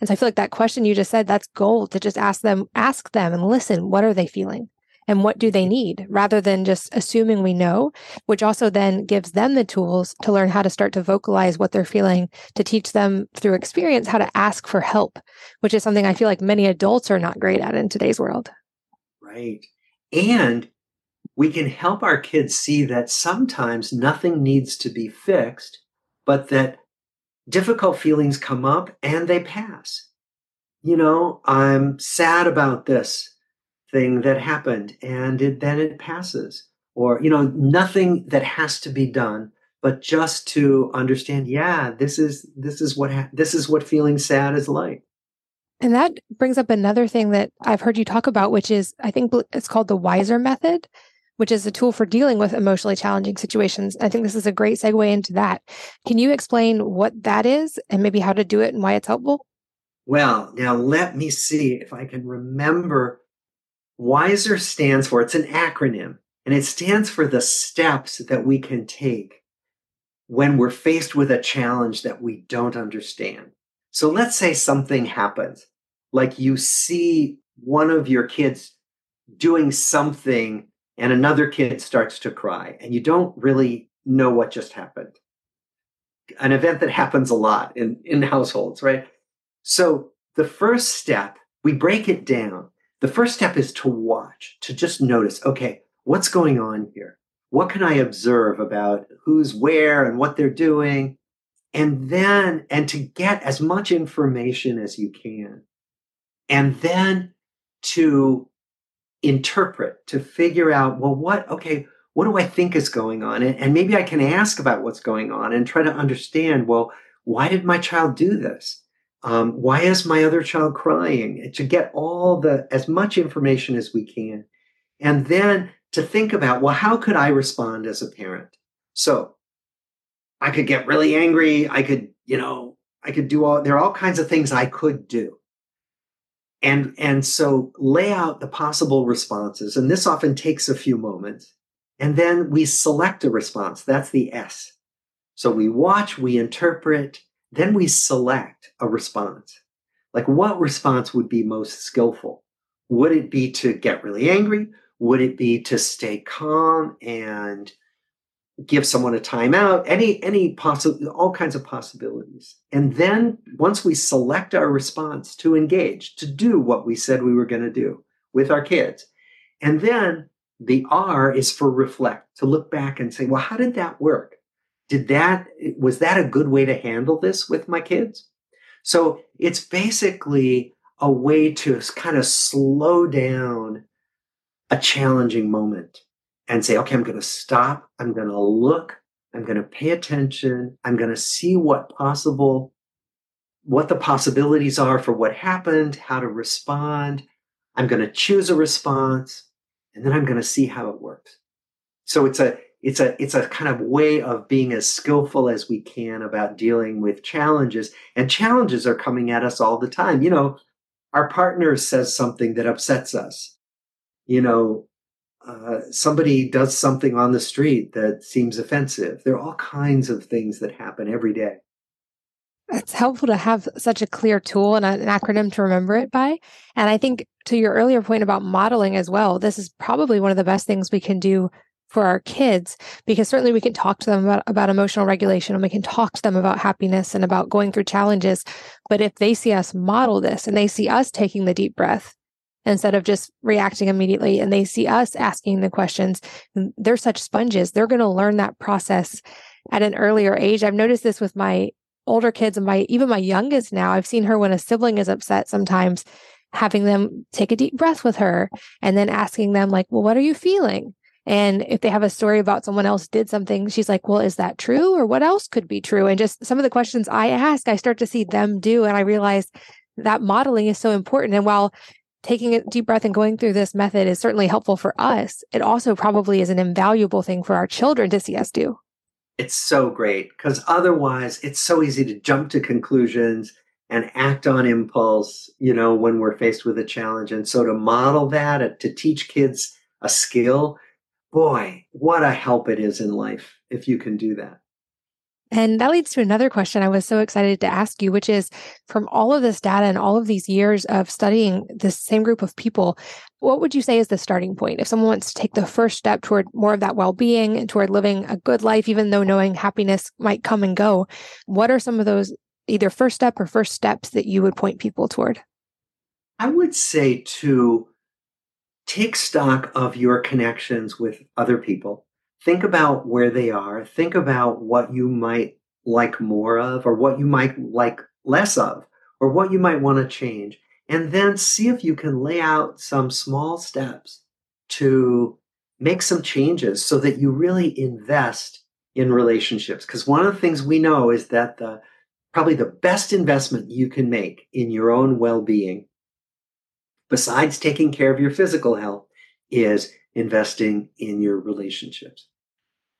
And so I feel like that question you just said, that's gold to just ask them, ask them and listen. What are they feeling? And what do they mm-hmm. need rather than just assuming we know, which also then gives them the tools to learn how to start to vocalize what they're feeling, to teach them through experience how to ask for help, which is something I feel like many adults are not great at in today's world. Right. And we can help our kids see that sometimes nothing needs to be fixed, but that difficult feelings come up and they pass. You know, I'm sad about this thing that happened and it, then it passes. Or, you know, nothing that has to be done, but just to understand, yeah, this is, this is what, ha- this is what feeling sad is like. And that brings up another thing that I've heard you talk about, which is I think it's called the WISER method which is a tool for dealing with emotionally challenging situations. I think this is a great segue into that. Can you explain what that is and maybe how to do it and why it's helpful? Well, now let me see if I can remember. WISER stands for, it's an acronym, and it stands for the steps that we can take when we're faced with a challenge that we don't understand. So let's say something happens, like you see one of your kids doing something and another kid starts to cry and you don't really know what just happened. An event that happens a lot in, in households, right? So the first step, we break it down. The first step is to watch, to just notice, okay, what's going on here? What can I observe about who's where and what they're doing? And then, and to get as much information as you can. And then to interpret, to figure out, well, what, okay, what do I think is going on? And, maybe I can ask about what's going on and try to understand, well, why did my child do this? Um, why is my other child crying? To get all the, as much information as we can. And then to think about, well, how could I respond as a parent? So I could get really angry. I could, you know, I could do all, there are all kinds of things I could do and and so lay out the possible responses and this often takes a few moments and then we select a response that's the s so we watch we interpret then we select a response like what response would be most skillful would it be to get really angry would it be to stay calm and give someone a timeout, any any possible all kinds of possibilities. And then once we select our response to engage, to do what we said we were going to do with our kids. And then the R is for reflect, to look back and say, well, how did that work? Did that was that a good way to handle this with my kids? So it's basically a way to kind of slow down a challenging moment and say, okay, I'm going to stop. I'm going to look. I'm going to pay attention. I'm going to see what possible, what the possibilities are for what happened, how to respond. I'm going to choose a response and then I'm going to see how it works. So it's a, it's a, it's a kind of way of being as skillful as we can about dealing with challenges and challenges are coming at us all the time. You know, our partner says something that upsets us. You know, uh, somebody does something on the street that seems offensive. There are all kinds of things that happen every day. It's helpful to have such a clear tool and an acronym to remember it by. And I think to your earlier point about modeling as well, this is probably one of the best things we can do for our kids because certainly we can talk to them about, about emotional regulation and we can talk to them about happiness and about going through challenges. But if they see us model this and they see us taking the deep breath instead of just reacting immediately and they see us asking the questions they're such sponges. They're going to learn that process at an earlier age. I've noticed this with my older kids and my even my youngest now. I've seen her when a sibling is upset sometimes having them take a deep breath with her and then asking them like well what are you feeling and if they have a story about someone else did something she's like well is that true or what else could be true and just some of the questions i ask i start to see them do and i realize that modeling is so important and while taking a deep breath and going through this method is certainly helpful for us. It also probably is an invaluable thing for our children to see us do. It's so great because otherwise it's so easy to jump to conclusions and act on impulse, you know, when we're faced with a challenge. And so to model that, uh, to teach kids a skill, boy, what a help it is in life if you can do that. And that leads to another question I was so excited to ask you, which is from all of this data and all of these years of studying this same group of people, what would you say is the starting point? If someone wants to take the first step toward more of that well being and toward living a good life, even though knowing happiness might come and go, what are some of those either first step or first steps that you would point people toward? I would say to take stock of your connections with other people. Think about where they are. Think about what you might like more of or what you might like less of or what you might want to change. And then see if you can lay out some small steps to make some changes so that you really invest in relationships. Because one of the things we know is that the probably the best investment you can make in your own well-being besides taking care of your physical health is investing in your relationships.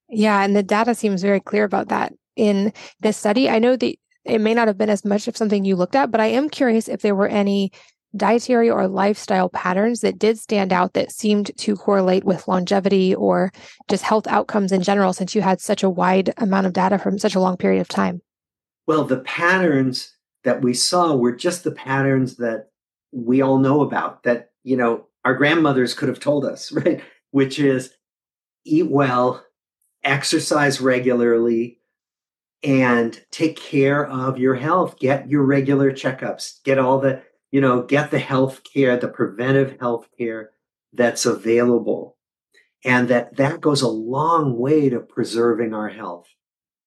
Yeah, and the data seems very clear about that. In this study, I know that it may not have been as much of something you looked at, but I am curious if there were any dietary or lifestyle patterns that did stand out that seemed to correlate with longevity or just health outcomes in general, since you had such a wide amount of data from such a long period of time? Well, the patterns that we saw were just the patterns that we all know about that, you know, our grandmothers could have told us, right? Which is eat well, exercise regularly, and take care of your health. Get your regular checkups, get all the you know, get the health care, the preventive health care that's available. And that that goes a long way to preserving our health.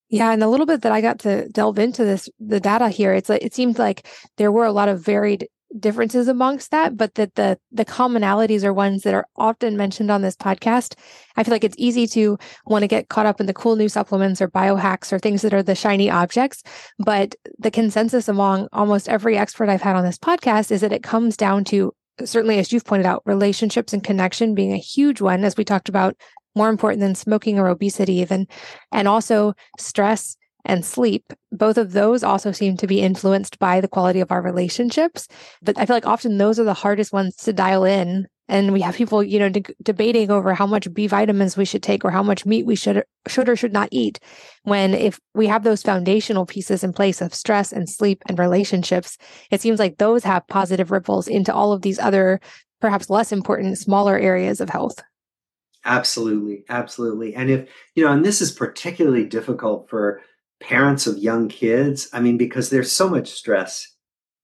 Yeah, and a little bit that I got to delve into this, the data here, it's like it seemed like there were a lot of varied differences amongst that, but that the the commonalities are ones that are often mentioned on this podcast. I feel like it's easy to want to get caught up in the cool new supplements or biohacks or things that are the shiny objects, but the consensus among almost every expert I've had on this podcast is that it comes down to certainly as you've pointed out relationships and connection being a huge one as we talked about more important than smoking or obesity even and also stress and sleep, both of those also seem to be influenced by the quality of our relationships. But I feel like often those are the hardest ones to dial in. And we have people, you know, de- debating over how much B vitamins we should take or how much meat we should should or should not eat. When if we have those foundational pieces in place of stress and sleep and relationships, it seems like those have positive ripples into all of these other, perhaps less important, smaller areas of health. Absolutely, absolutely. And if you know, and this is particularly difficult for parents of young kids. I mean, because there's so much stress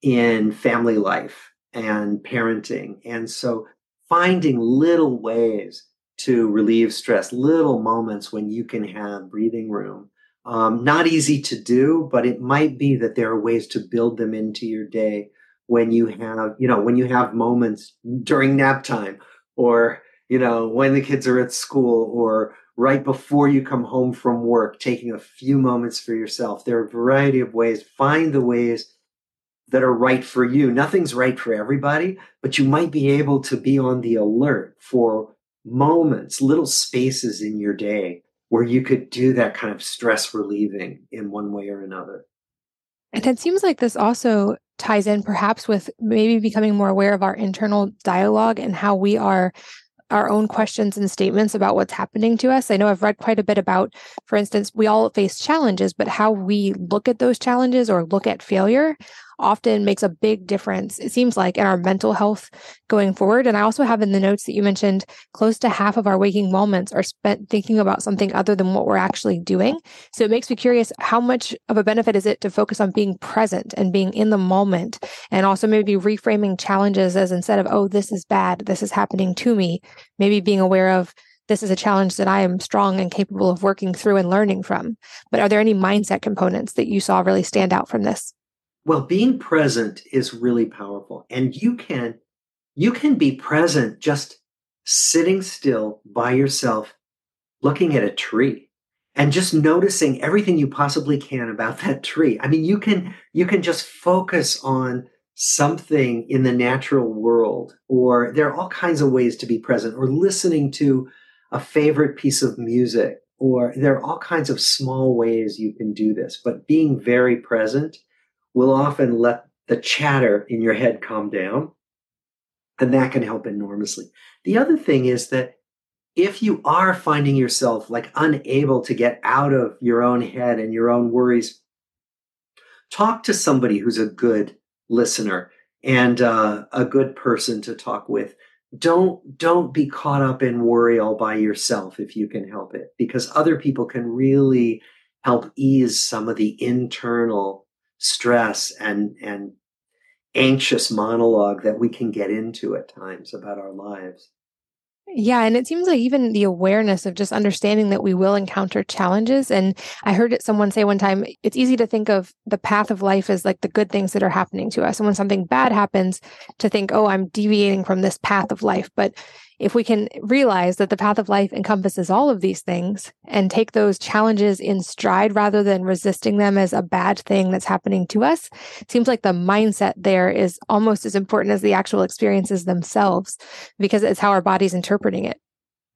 in family life and parenting. And so finding little ways to relieve stress, little moments when you can have breathing room. Um, not easy to do, but it might be that there are ways to build them into your day when you have, you know, when you have moments during nap time or, you know, when the kids are at school or right before you come home from work, taking a few moments for yourself. There are a variety of ways. Find the ways that are right for you. Nothing's right for everybody, but you might be able to be on the alert for moments, little spaces in your day where you could do that kind of stress relieving in one way or another. And it seems like this also ties in perhaps with maybe becoming more aware of our internal dialogue and how we are our own questions and statements about what's happening to us. I know I've read quite a bit about, for instance, we all face challenges, but how we look at those challenges or look at failure often makes a big difference, it seems like, in our mental health going forward. And I also have in the notes that you mentioned close to half of our waking moments are spent thinking about something other than what we're actually doing. So it makes me curious how much of a benefit is it to focus on being present and being in the moment and also maybe reframing challenges as instead of, oh, this is bad, this is happening to me, maybe being aware of, this is a challenge that I am strong and capable of working through and learning from. But are there any mindset components that you saw really stand out from this? Well, being present is really powerful. And you can you can be present just sitting still by yourself looking at a tree and just noticing everything you possibly can about that tree. I mean, you can you can just focus on something in the natural world or there are all kinds of ways to be present or listening to a favorite piece of music or there are all kinds of small ways you can do this, but being very present will often let the chatter in your head calm down. And that can help enormously. The other thing is that if you are finding yourself like unable to get out of your own head and your own worries, talk to somebody who's a good listener and uh, a good person to talk with. Don't don't be caught up in worry all by yourself if you can help it, because other people can really help ease some of the internal stress and and anxious monologue that we can get into at times about our lives. Yeah. And it seems like even the awareness of just understanding that we will encounter challenges. And I heard it someone say one time, it's easy to think of the path of life as like the good things that are happening to us. And when something bad happens, to think, oh, I'm deviating from this path of life. But if we can realize that the path of life encompasses all of these things and take those challenges in stride rather than resisting them as a bad thing that's happening to us, seems like the mindset there is almost as important as the actual experiences themselves because it's how our body's interpreting it.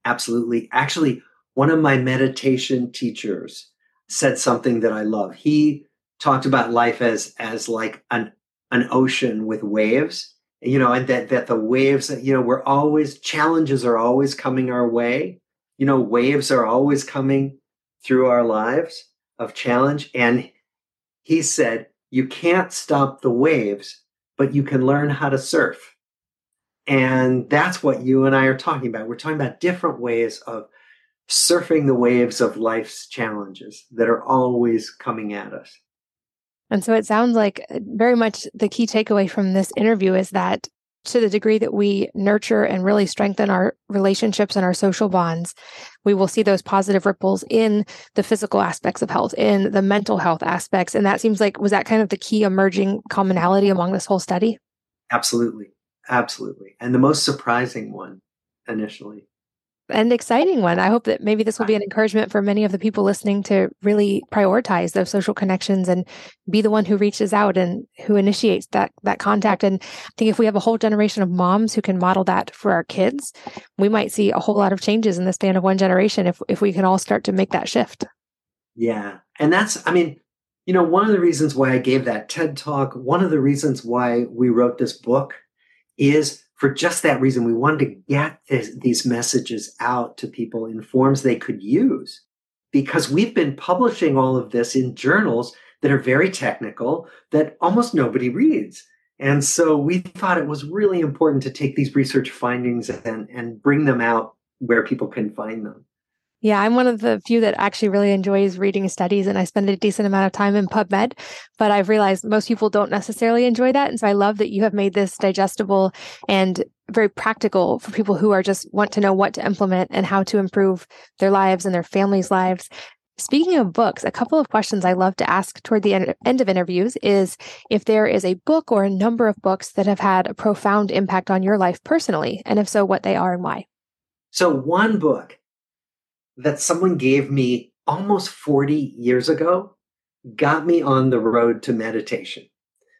Absolutely. Actually, one of my meditation teachers said something that I love. He talked about life as as like an an ocean with waves you know, and that that the waves, you know, we're always challenges are always coming our way. You know, waves are always coming through our lives of challenge. And he said, you can't stop the waves, but you can learn how to surf. And that's what you and I are talking about. We're talking about different ways of surfing the waves of life's challenges that are always coming at us. And so it sounds like uh, very much the key takeaway from this interview is that to the degree that we nurture and really strengthen our relationships and our social bonds, we will see those positive ripples in the physical aspects of health, in the mental health aspects. And that seems like, was that kind of the key emerging commonality among this whole study? Absolutely. Absolutely. And the most surprising one initially and exciting one. I hope that maybe this will be an encouragement for many of the people listening to really prioritize those social connections and be the one who reaches out and who initiates that that contact. And I think if we have a whole generation of moms who can model that for our kids, we might see a whole lot of changes in the span of one generation if if we can all start to make that shift. Yeah. And that's I mean, you know, one of the reasons why I gave that TED talk, one of the reasons why we wrote this book is for just that reason, we wanted to get this, these messages out to people in forms they could use because we've been publishing all of this in journals that are very technical that almost nobody reads. And so we thought it was really important to take these research findings and, and bring them out where people can find them. Yeah, I'm one of the few that actually really enjoys reading studies and I spend a decent amount of time in PubMed, but I've realized most people don't necessarily enjoy that. And so I love that you have made this digestible and very practical for people who are just want to know what to implement and how to improve their lives and their families' lives. Speaking of books, a couple of questions I love to ask toward the end of interviews is if there is a book or a number of books that have had a profound impact on your life personally, and if so, what they are and why. So, one book that someone gave me almost 40 years ago got me on the road to meditation.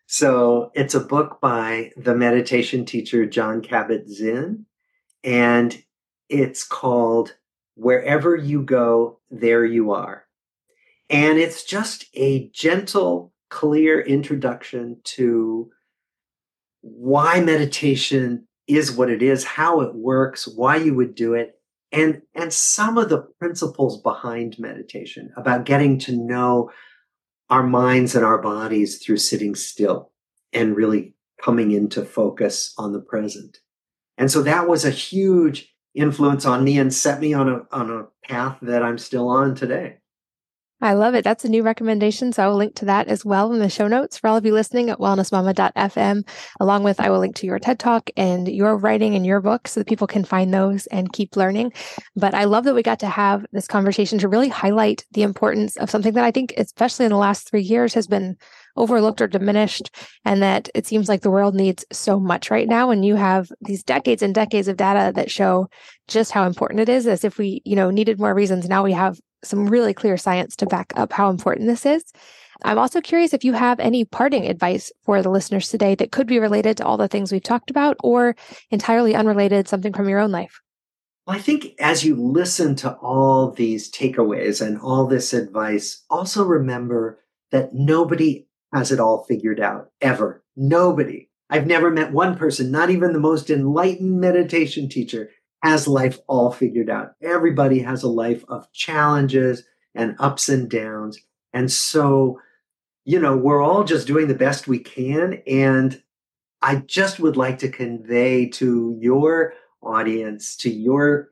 So it's a book by the meditation teacher Jon Kabat-Zinn, and it's called Wherever You Go, There You Are. And it's just a gentle, clear introduction to why meditation is what it is, how it works, why you would do it, and and some of the principles behind meditation about getting to know our minds and our bodies through sitting still and really coming into focus on the present. And so that was a huge influence on me and set me on a on a path that I'm still on today I love it. That's a new recommendation. So I will link to that as well in the show notes for all of you listening at wellnessmama.fm. Along with, I will link to your TED talk and your writing and your book so that people can find those and keep learning. But I love that we got to have this conversation to really highlight the importance of something that I think, especially in the last three years, has been overlooked or diminished and that it seems like the world needs so much right now and you have these decades and decades of data that show just how important it is as if we you know needed more reasons now we have some really clear science to back up how important this is. I'm also curious if you have any parting advice for the listeners today that could be related to all the things we've talked about or entirely unrelated, something from your own life. I think as you listen to all these takeaways and all this advice, also remember that nobody has it all figured out ever. Nobody. I've never met one person, not even the most enlightened meditation teacher, has life all figured out. Everybody has a life of challenges and ups and downs. And so, you know, we're all just doing the best we can. And I just would like to convey to your audience, to your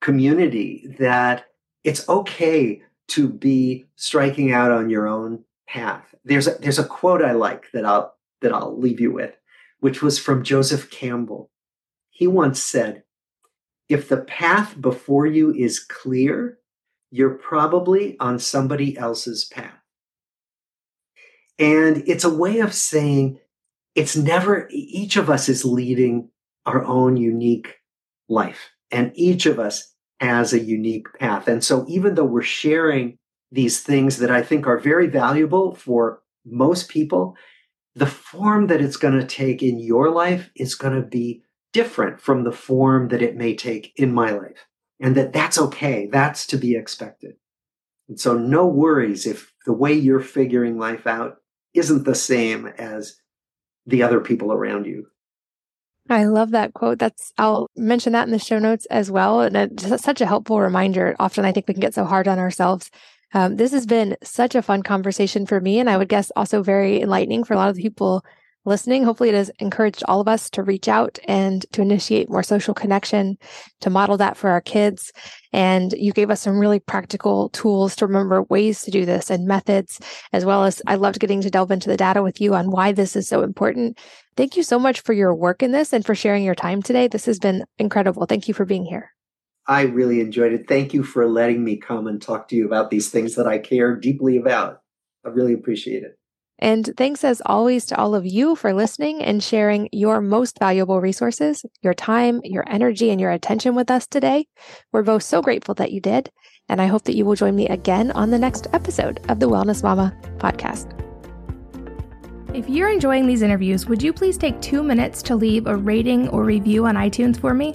community, that it's okay to be striking out on your own path. There's a, there's a quote I like that I'll, that I'll leave you with, which was from Joseph Campbell. He once said, if the path before you is clear, you're probably on somebody else's path. And it's a way of saying it's never, each of us is leading our own unique life, and each of us has a unique path. And so, even though we're sharing these things that I think are very valuable for most people, the form that it's going to take in your life is going to be different from the form that it may take in my life. And that that's okay. That's to be expected. And so no worries if the way you're figuring life out isn't the same as the other people around you. I love that quote. That's I'll mention that in the show notes as well. And it's such a helpful reminder. Often I think we can get so hard on ourselves. Um, this has been such a fun conversation for me, and I would guess also very enlightening for a lot of the people listening. Hopefully, it has encouraged all of us to reach out and to initiate more social connection, to model that for our kids. And you gave us some really practical tools to remember ways to do this and methods, as well as I loved getting to delve into the data with you on why this is so important. Thank you so much for your work in this and for sharing your time today. This has been incredible. Thank you for being here. I really enjoyed it. Thank you for letting me come and talk to you about these things that I care deeply about. I really appreciate it. And thanks as always to all of you for listening and sharing your most valuable resources, your time, your energy, and your attention with us today. We're both so grateful that you did. And I hope that you will join me again on the next episode of the Wellness Mama podcast. If you're enjoying these interviews, would you please take two minutes to leave a rating or review on iTunes for me?